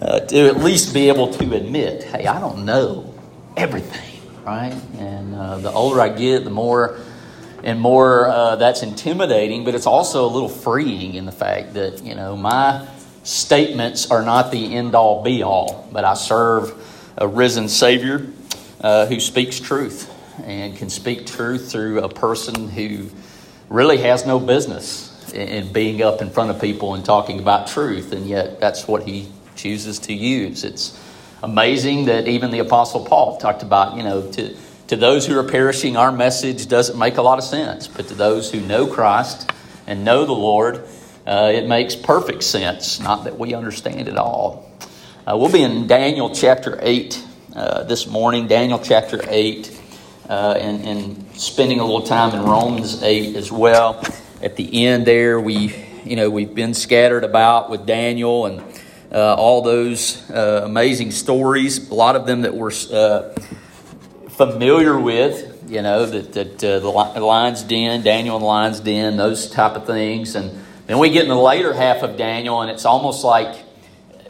uh, to at least be able to admit, hey, I don't know everything, right? And uh, the older I get, the more and more uh, that's intimidating, but it's also a little freeing in the fact that, you know, my statements are not the end all be all, but I serve a risen Savior uh, who speaks truth and can speak truth through a person who really has no business in being up in front of people and talking about truth, and yet that's what he chooses to use. It's amazing that even the Apostle Paul talked about, you know, to, to those who are perishing, our message doesn't make a lot of sense, but to those who know Christ and know the Lord, uh, it makes perfect sense, not that we understand it all. Uh, we'll be in Daniel chapter 8 uh, this morning, Daniel chapter 8, uh, and, and spending a little time in Romans 8 as well. At the end there, we, you know, we've been scattered about with Daniel and uh, all those uh, amazing stories, a lot of them that we're uh, familiar with, you know, that, that uh, the lion's den, Daniel and the lion's den, those type of things. And then we get in the later half of Daniel, and it's almost like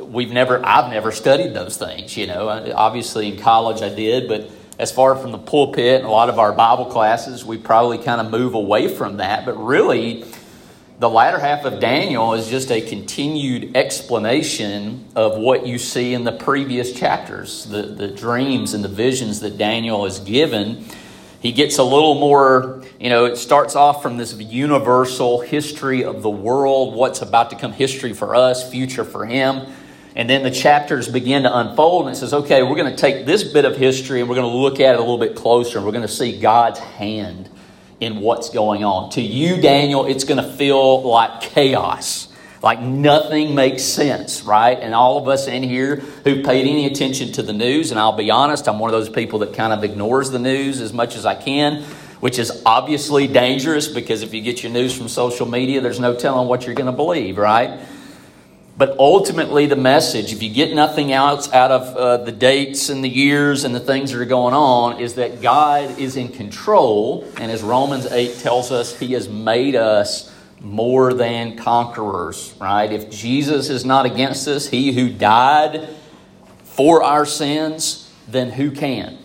we've never, I've never studied those things, you know. Obviously, in college I did, but as far from the pulpit and a lot of our Bible classes, we probably kind of move away from that. But really, the latter half of Daniel is just a continued explanation of what you see in the previous chapters, the, the dreams and the visions that Daniel is given. He gets a little more, you know, it starts off from this universal history of the world, what's about to come history for us, future for him. And then the chapters begin to unfold, and it says, okay, we're going to take this bit of history and we're going to look at it a little bit closer, and we're going to see God's hand in what's going on. To you, Daniel, it's going to feel like chaos, like nothing makes sense, right? And all of us in here who paid any attention to the news, and I'll be honest, I'm one of those people that kind of ignores the news as much as I can, which is obviously dangerous because if you get your news from social media, there's no telling what you're going to believe, right? But ultimately, the message, if you get nothing else out of uh, the dates and the years and the things that are going on, is that God is in control. And as Romans 8 tells us, He has made us more than conquerors, right? If Jesus is not against us, He who died for our sins, then who can?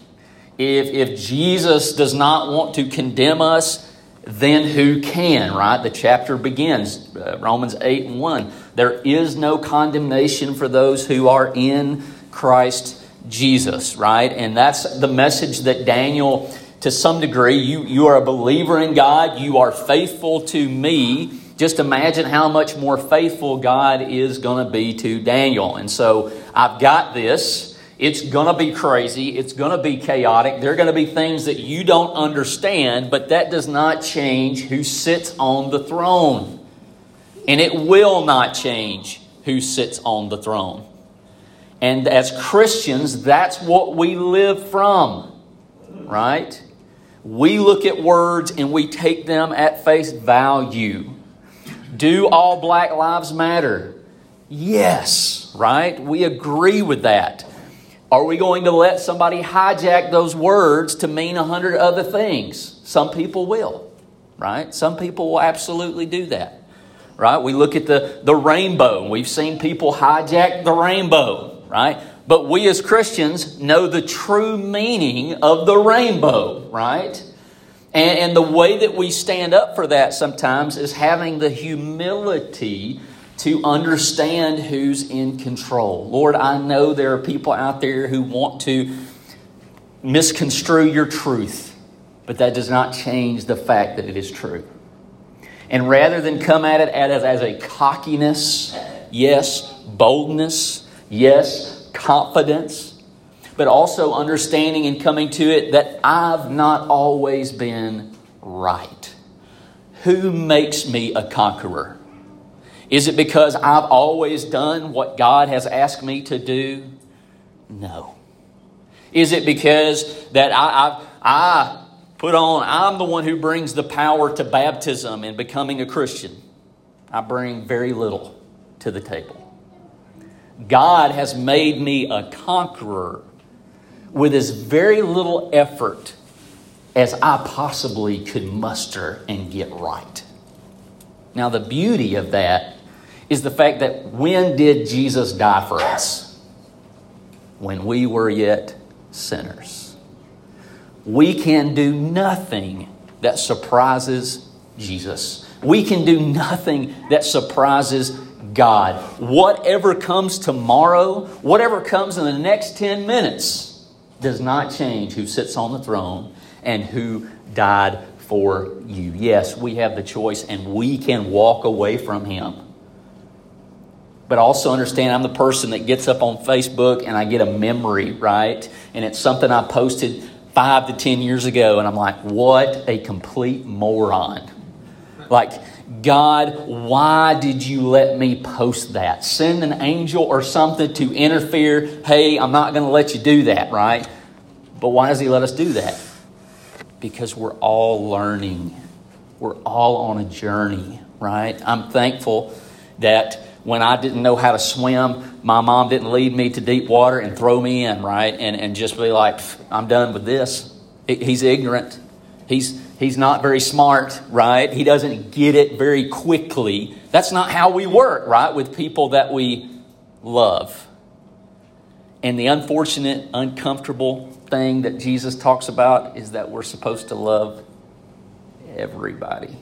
If, if Jesus does not want to condemn us, then who can, right? The chapter begins, uh, Romans 8 and 1. There is no condemnation for those who are in Christ Jesus, right? And that's the message that Daniel, to some degree, you, you are a believer in God, you are faithful to me. Just imagine how much more faithful God is going to be to Daniel. And so I've got this. It's going to be crazy. It's going to be chaotic. There are going to be things that you don't understand, but that does not change who sits on the throne. And it will not change who sits on the throne. And as Christians, that's what we live from, right? We look at words and we take them at face value. Do all black lives matter? Yes, right? We agree with that. Are we going to let somebody hijack those words to mean a hundred other things? Some people will, right? Some people will absolutely do that right? We look at the, the rainbow. We've seen people hijack the rainbow, right? But we as Christians know the true meaning of the rainbow, right? And, and the way that we stand up for that sometimes is having the humility to understand who's in control. Lord, I know there are people out there who want to misconstrue your truth, but that does not change the fact that it is true. And rather than come at it as, as a cockiness, yes, boldness, yes, confidence, but also understanding and coming to it that I've not always been right. Who makes me a conqueror? Is it because I've always done what God has asked me to do? No. Is it because that I, I, I put on, I'm the one who brings the power to baptism and becoming a Christian. I bring very little to the table. God has made me a conqueror with as very little effort as I possibly could muster and get right. Now, the beauty of that is the fact that when did Jesus die for us? when we were yet sinners. We can do nothing that surprises Jesus. We can do nothing that surprises God. Whatever comes tomorrow, whatever comes in the next 10 minutes, does not change who sits on the throne and who died for you. Yes, we have the choice and we can walk away from Him. But also understand I'm the person that gets up on Facebook and I get a memory, right? And it's something I posted five to 10 years ago, and I'm like, what a complete moron. Like, God, why did you let me post that? Send an angel or something to interfere. Hey, I'm not going to let you do that, right? But why does He let us do that? Because we're all learning, we're all on a journey, right? I'm thankful that when I didn't know how to swim, my mom didn't lead me to deep water and throw me in, right? And, and just be like, I'm done with this. He's ignorant. He's, he's not very smart, right? He doesn't get it very quickly. That's not how we work, right? With people that we love. And the unfortunate, uncomfortable thing that Jesus talks about is that we're supposed to love everybody.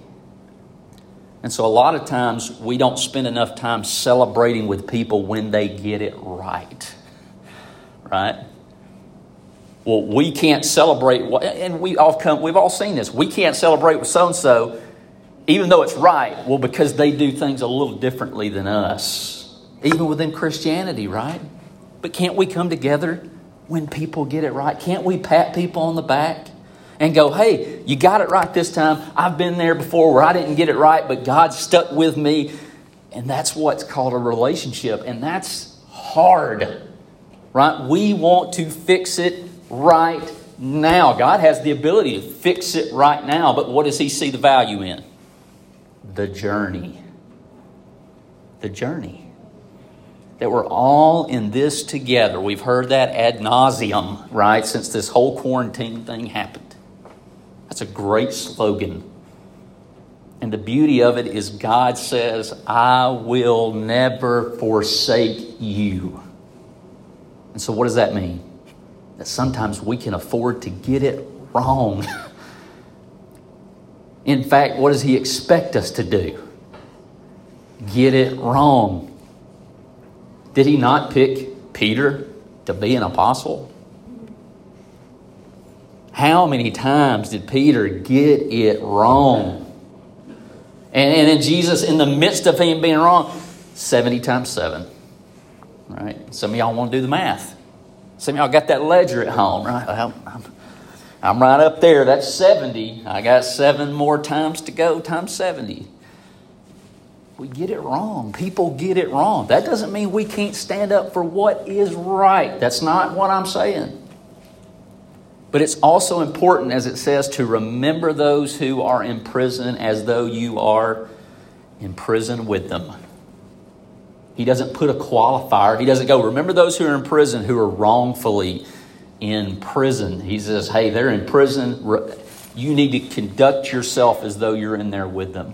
And so, a lot of times, we don't spend enough time celebrating with people when they get it right. Right? Well, we can't celebrate, and we all come, we've all seen this. We can't celebrate with so and so, even though it's right. Well, because they do things a little differently than us, even within Christianity, right? But can't we come together when people get it right? Can't we pat people on the back? And go, hey, you got it right this time. I've been there before where I didn't get it right, but God stuck with me. And that's what's called a relationship. And that's hard, right? We want to fix it right now. God has the ability to fix it right now, but what does He see the value in? The journey. The journey. That we're all in this together. We've heard that ad nauseum, right, since this whole quarantine thing happened. That's a great slogan. And the beauty of it is, God says, I will never forsake you. And so, what does that mean? That sometimes we can afford to get it wrong. In fact, what does He expect us to do? Get it wrong. Did He not pick Peter to be an apostle? How many times did Peter get it wrong? And, and then Jesus, in the midst of him being wrong, 70 times 7. Right? Some of y'all want to do the math. Some of y'all got that ledger at home, right? I'm, I'm, I'm right up there. That's 70. I got seven more times to go, times 70. We get it wrong. People get it wrong. That doesn't mean we can't stand up for what is right. That's not what I'm saying. But it's also important, as it says, to remember those who are in prison as though you are in prison with them. He doesn't put a qualifier. He doesn't go, remember those who are in prison who are wrongfully in prison. He says, hey, they're in prison. You need to conduct yourself as though you're in there with them.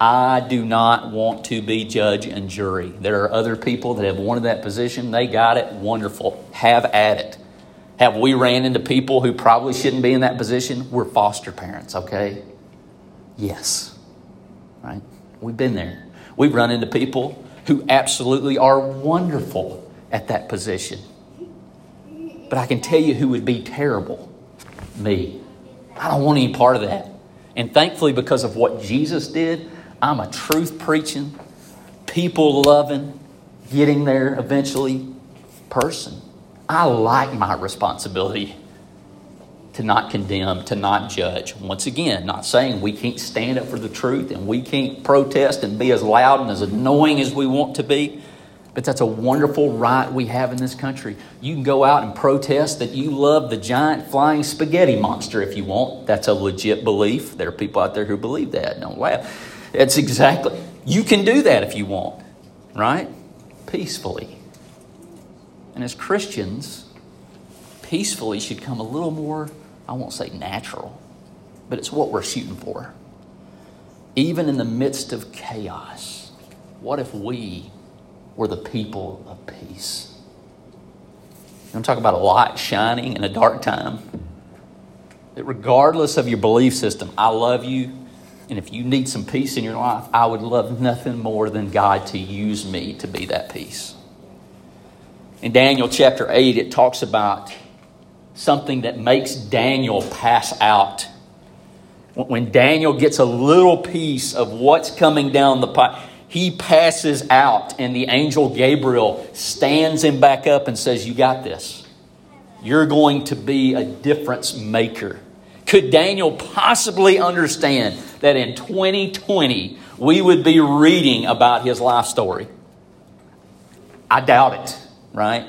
I do not want to be judge and jury. There are other people that have wanted that position. They got it. Wonderful. Have at it. Have we ran into people who probably shouldn't be in that position? We're foster parents, okay? Yes. Right? We've been there. We've run into people who absolutely are wonderful at that position. But I can tell you who would be terrible me. I don't want any part of that. And thankfully, because of what Jesus did, I'm a truth preaching, people loving, getting there eventually person. I like my responsibility to not condemn, to not judge. Once again, not saying we can't stand up for the truth and we can't protest and be as loud and as annoying as we want to be, but that's a wonderful right we have in this country. You can go out and protest that you love the giant flying spaghetti monster if you want. That's a legit belief. There are people out there who believe that. Don't laugh. It's exactly, you can do that if you want, right? Peacefully. And as Christians, peacefully should come a little more, I won't say natural, but it's what we're shooting for. Even in the midst of chaos, what if we were the people of peace? I'm talking about a light shining in a dark time. That regardless of your belief system, I love you. And if you need some peace in your life, I would love nothing more than God to use me to be that peace. In Daniel chapter 8, it talks about something that makes Daniel pass out. When Daniel gets a little piece of what's coming down the pipe, he passes out, and the angel Gabriel stands him back up and says, You got this. You're going to be a difference maker. Could Daniel possibly understand that in 2020 we would be reading about his life story? I doubt it, right?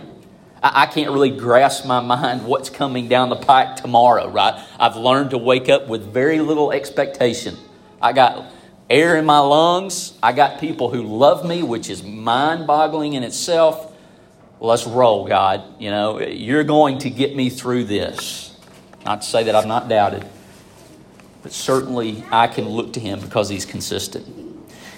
I can't really grasp my mind what's coming down the pike tomorrow, right? I've learned to wake up with very little expectation. I got air in my lungs. I got people who love me, which is mind boggling in itself. Let's roll, God. You know, you're going to get me through this. Not to say that I've not doubted, but certainly I can look to Him because He's consistent.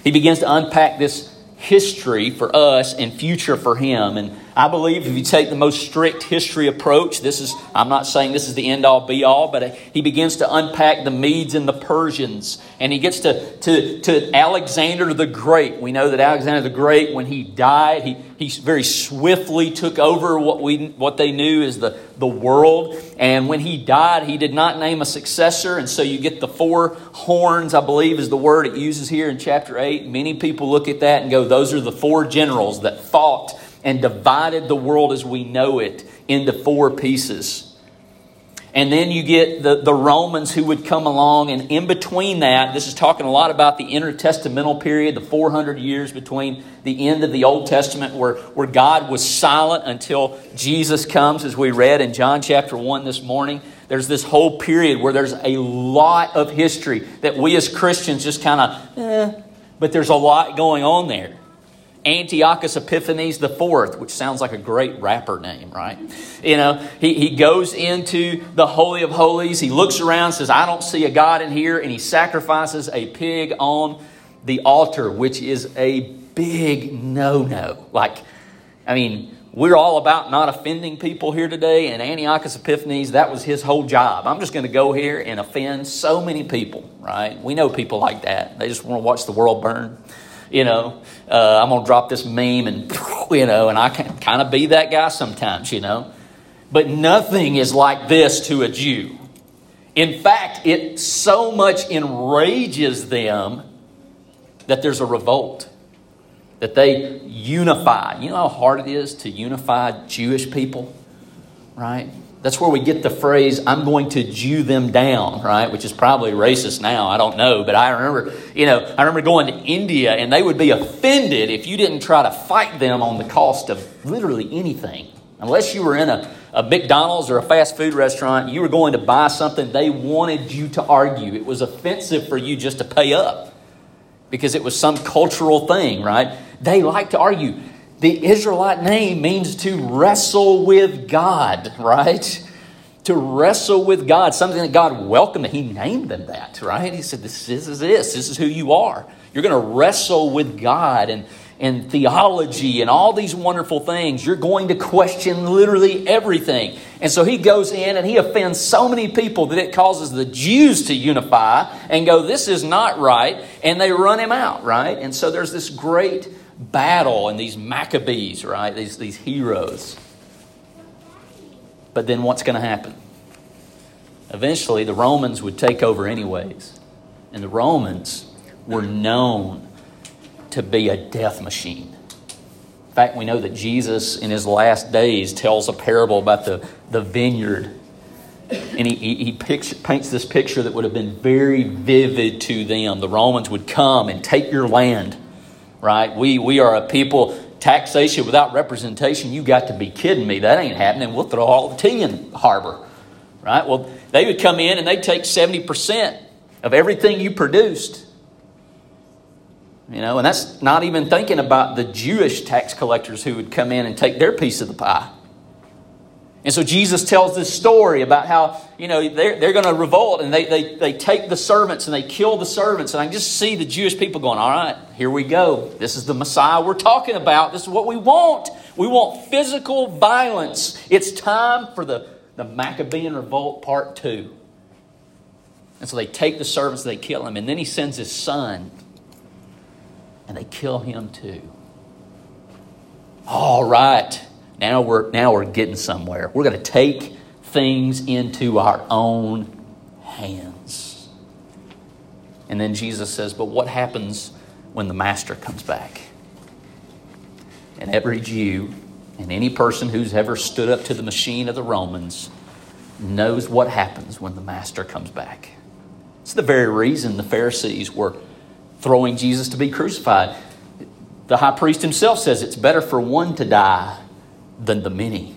He begins to unpack this history for us and future for Him. And I believe if you take the most strict history approach, this is, I'm not saying this is the end all be all, but uh, he begins to unpack the Medes and the Persians. And he gets to, to, to Alexander the Great. We know that Alexander the Great, when he died, he, he very swiftly took over what, we, what they knew as the, the world. And when he died, he did not name a successor. And so you get the four horns, I believe is the word it uses here in chapter 8. Many people look at that and go, those are the four generals that fought and divided the world as we know it into four pieces. And then you get the, the Romans who would come along, and in between that, this is talking a lot about the intertestamental period, the 400 years between the end of the Old Testament, where, where God was silent until Jesus comes, as we read in John chapter 1 this morning. There's this whole period where there's a lot of history that we as Christians just kind of, eh, but there's a lot going on there. Antiochus Epiphanes the fourth, which sounds like a great rapper name, right? You know, he, he goes into the Holy of Holies. He looks around, says, I don't see a God in here, and he sacrifices a pig on the altar, which is a big no no. Like, I mean, we're all about not offending people here today, and Antiochus Epiphanes, that was his whole job. I'm just going to go here and offend so many people, right? We know people like that. They just want to watch the world burn you know, uh, I'm going to drop this meme and, you know, and I can kind of be that guy sometimes, you know. But nothing is like this to a Jew. In fact, it so much enrages them that there's a revolt, that they unify. You know how hard it is to unify Jewish people, right? That's where we get the phrase, I'm going to Jew them down, right? Which is probably racist now. I don't know. But I remember, you know, I remember going to India and they would be offended if you didn't try to fight them on the cost of literally anything. Unless you were in a, a McDonald's or a fast food restaurant, you were going to buy something, they wanted you to argue. It was offensive for you just to pay up because it was some cultural thing, right? They like to argue the Israelite name means to wrestle with God, right? To wrestle with God, something that God welcomed. He named them that, right? He said, This is this. This is who you are. You're going to wrestle with God and, and theology and all these wonderful things. You're going to question literally everything. And so he goes in and he offends so many people that it causes the Jews to unify and go, This is not right. And they run him out, right? And so there's this great battle and these Maccabees, right? These, these heroes. But then what's going to happen? Eventually, the Romans would take over, anyways. And the Romans were known to be a death machine. In fact, we know that Jesus, in his last days, tells a parable about the, the vineyard. And he, he, he paints this picture that would have been very vivid to them. The Romans would come and take your land right? We, we are a people, taxation without representation, you got to be kidding me. That ain't happening. We'll throw all the tea in the harbor, right? Well, they would come in and they'd take 70% of everything you produced. You know, and that's not even thinking about the Jewish tax collectors who would come in and take their piece of the pie. And so Jesus tells this story about how, you know, they're, they're going to revolt and they, they, they take the servants and they kill the servants. And I just see the Jewish people going, all right, here we go. This is the Messiah we're talking about. This is what we want. We want physical violence. It's time for the, the Maccabean revolt part two. And so they take the servants, they kill him. And then he sends his son and they kill him too. All right. Now we're, now we're getting somewhere. We're going to take things into our own hands. And then Jesus says, But what happens when the master comes back? And every Jew and any person who's ever stood up to the machine of the Romans knows what happens when the master comes back. It's the very reason the Pharisees were throwing Jesus to be crucified. The high priest himself says it's better for one to die than the many.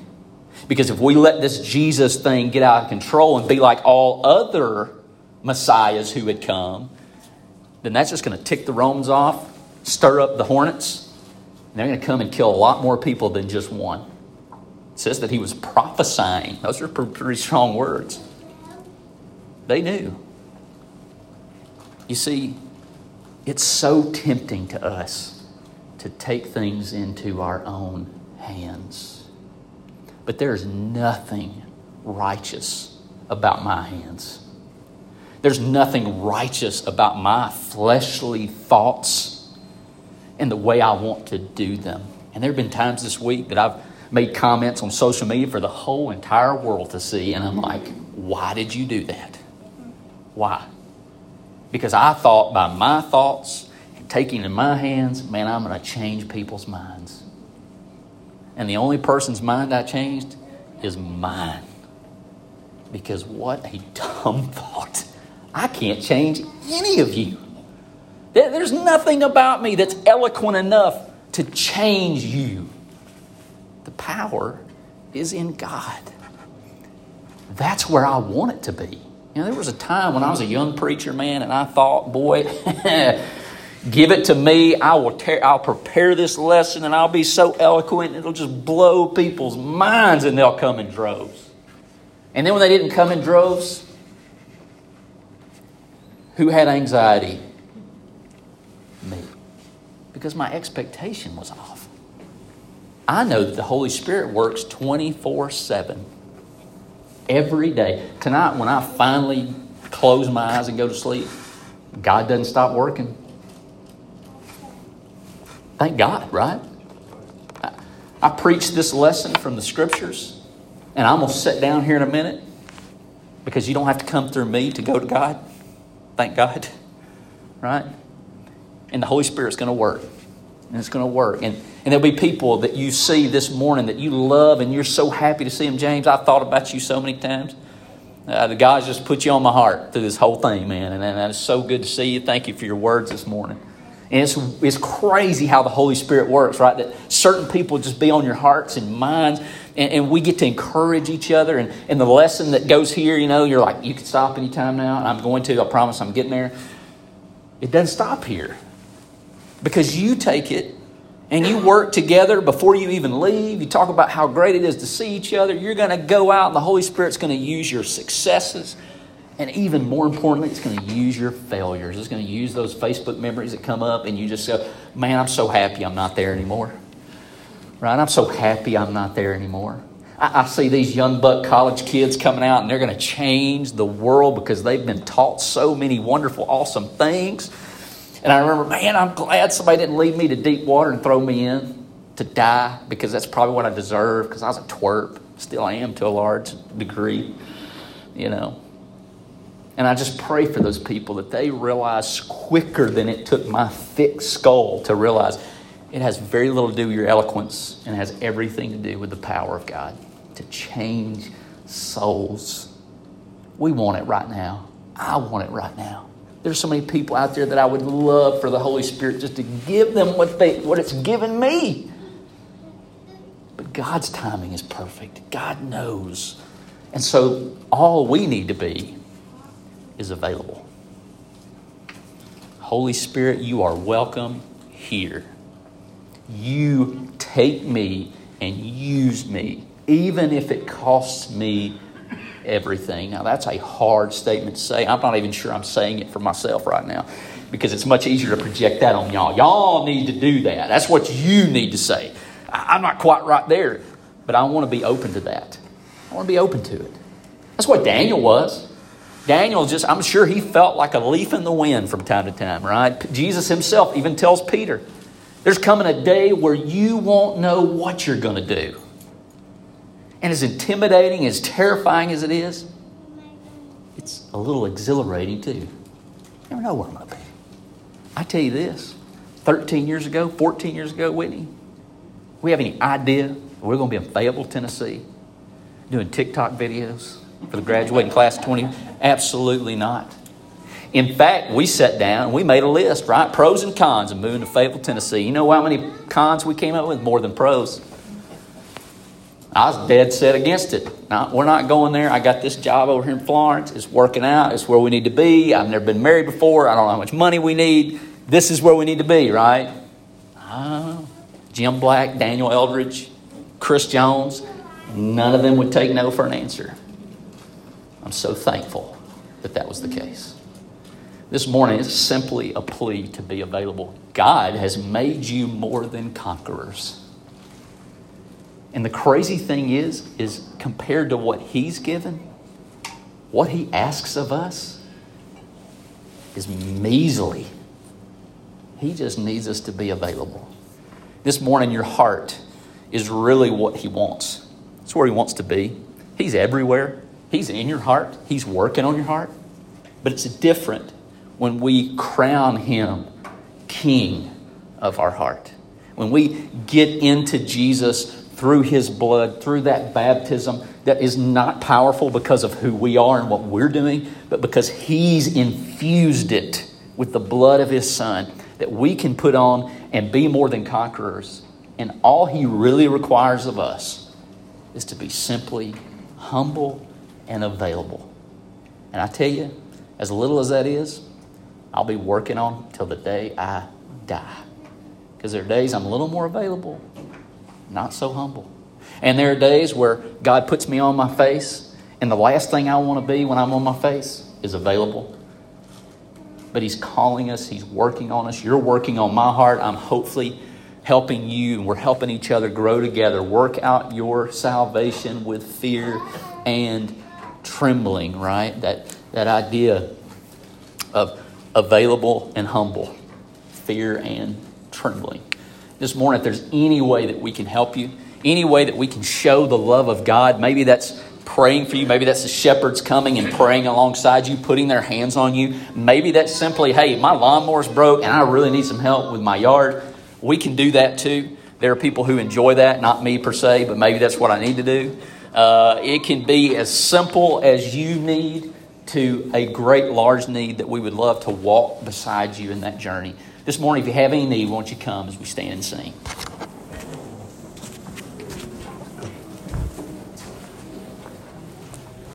Because if we let this Jesus thing get out of control and be like all other messiahs who had come, then that's just going to tick the Romans off, stir up the hornets, and they're going to come and kill a lot more people than just one. It says that he was prophesying. Those are pretty strong words. They knew. You see, it's so tempting to us to take things into our own hands. But there's nothing righteous about my hands. There's nothing righteous about my fleshly thoughts and the way I want to do them. And there have been times this week that I've made comments on social media for the whole entire world to see, and I'm like, why did you do that? Why? Because I thought by my thoughts and taking in my hands, man, I'm going to change people's minds. And the only person's mind I changed is mine. Because what a dumb thought. I can't change any of you. There's nothing about me that's eloquent enough to change you. The power is in God. That's where I want it to be. You know, there was a time when I was a young preacher, man, and I thought, boy, Give it to me. I will tear, I'll prepare this lesson and I'll be so eloquent it'll just blow people's minds and they'll come in droves. And then when they didn't come in droves, who had anxiety? Me. Because my expectation was off. I know that the Holy Spirit works 24 7 every day. Tonight, when I finally close my eyes and go to sleep, God doesn't stop working. Thank God, right? I, I preached this lesson from the scriptures, and I'm going to sit down here in a minute because you don't have to come through me to go to God. Thank God, right? And the Holy Spirit's going to work. And it's going to work. And, and there'll be people that you see this morning that you love and you're so happy to see them. James, I thought about you so many times. Uh, the God's just put you on my heart through this whole thing, man. And, and it's so good to see you. Thank you for your words this morning. And it's, it's crazy how the Holy Spirit works, right? That certain people just be on your hearts and minds, and, and we get to encourage each other. And, and the lesson that goes here, you know, you're like, you can stop anytime now. And I'm going to, I promise I'm getting there. It doesn't stop here because you take it and you work together before you even leave. You talk about how great it is to see each other. You're going to go out, and the Holy Spirit's going to use your successes and even more importantly, it's going to use your failures. It's going to use those Facebook memories that come up, and you just go, Man, I'm so happy I'm not there anymore. Right? I'm so happy I'm not there anymore. I, I see these young buck college kids coming out, and they're going to change the world because they've been taught so many wonderful, awesome things. And I remember, man, I'm glad somebody didn't leave me to deep water and throw me in to die because that's probably what I deserve because I was a twerp. Still I am to a large degree, you know. And I just pray for those people that they realize quicker than it took my thick skull to realize it has very little to do with your eloquence and has everything to do with the power of God to change souls. We want it right now. I want it right now. There's so many people out there that I would love for the Holy Spirit just to give them what they what it's given me. But God's timing is perfect. God knows. And so all we need to be is available. Holy Spirit, you are welcome here. You take me and use me even if it costs me everything. Now, that's a hard statement to say. I'm not even sure I'm saying it for myself right now because it's much easier to project that on y'all. Y'all need to do that. That's what you need to say. I'm not quite right there, but I want to be open to that. I want to be open to it. That's what Daniel was. Daniel just, I'm sure he felt like a leaf in the wind from time to time, right? Jesus himself even tells Peter, there's coming a day where you won't know what you're going to do. And as intimidating, as terrifying as it is, it's a little exhilarating too. You never know where I'm going to be. I tell you this 13 years ago, 14 years ago, Whitney, we have any idea we're going to be in Fayetteville, Tennessee, doing TikTok videos for the graduating class of 20? Absolutely not. In fact, we sat down and we made a list, right? Pros and cons of moving to Fayetteville, Tennessee. You know how many cons we came up with? More than pros. I was dead set against it. we're not going there. I got this job over here in Florence. It's working out. It's where we need to be. I've never been married before. I don't know how much money we need. This is where we need to be, right? Uh, Jim Black, Daniel Eldridge, Chris Jones, none of them would take no for an answer. I'm so thankful that that was the case. This morning is simply a plea to be available. God has made you more than conquerors. And the crazy thing is, is compared to what he's given, what he asks of us is measly. He just needs us to be available. This morning, your heart is really what he wants. It's where he wants to be. He's everywhere. He's in your heart. He's working on your heart. But it's different when we crown him king of our heart. When we get into Jesus through his blood, through that baptism that is not powerful because of who we are and what we're doing, but because he's infused it with the blood of his son that we can put on and be more than conquerors. And all he really requires of us is to be simply humble and available. And I tell you, as little as that is, I'll be working on till the day I die. Because there are days I'm a little more available, not so humble. And there are days where God puts me on my face, and the last thing I want to be when I'm on my face is available. But He's calling us, He's working on us. You're working on my heart. I'm hopefully helping you, and we're helping each other grow together. Work out your salvation with fear and trembling, right? That, that idea of available and humble, fear and trembling. This morning, if there's any way that we can help you, any way that we can show the love of God, maybe that's praying for you. Maybe that's the shepherds coming and praying alongside you, putting their hands on you. Maybe that's simply, hey, my lawnmower's broke and I really need some help with my yard. We can do that too. There are people who enjoy that, not me per se, but maybe that's what I need to do. Uh, it can be as simple as you need to a great large need that we would love to walk beside you in that journey. This morning, if you have any need, won't you come as we stand and sing?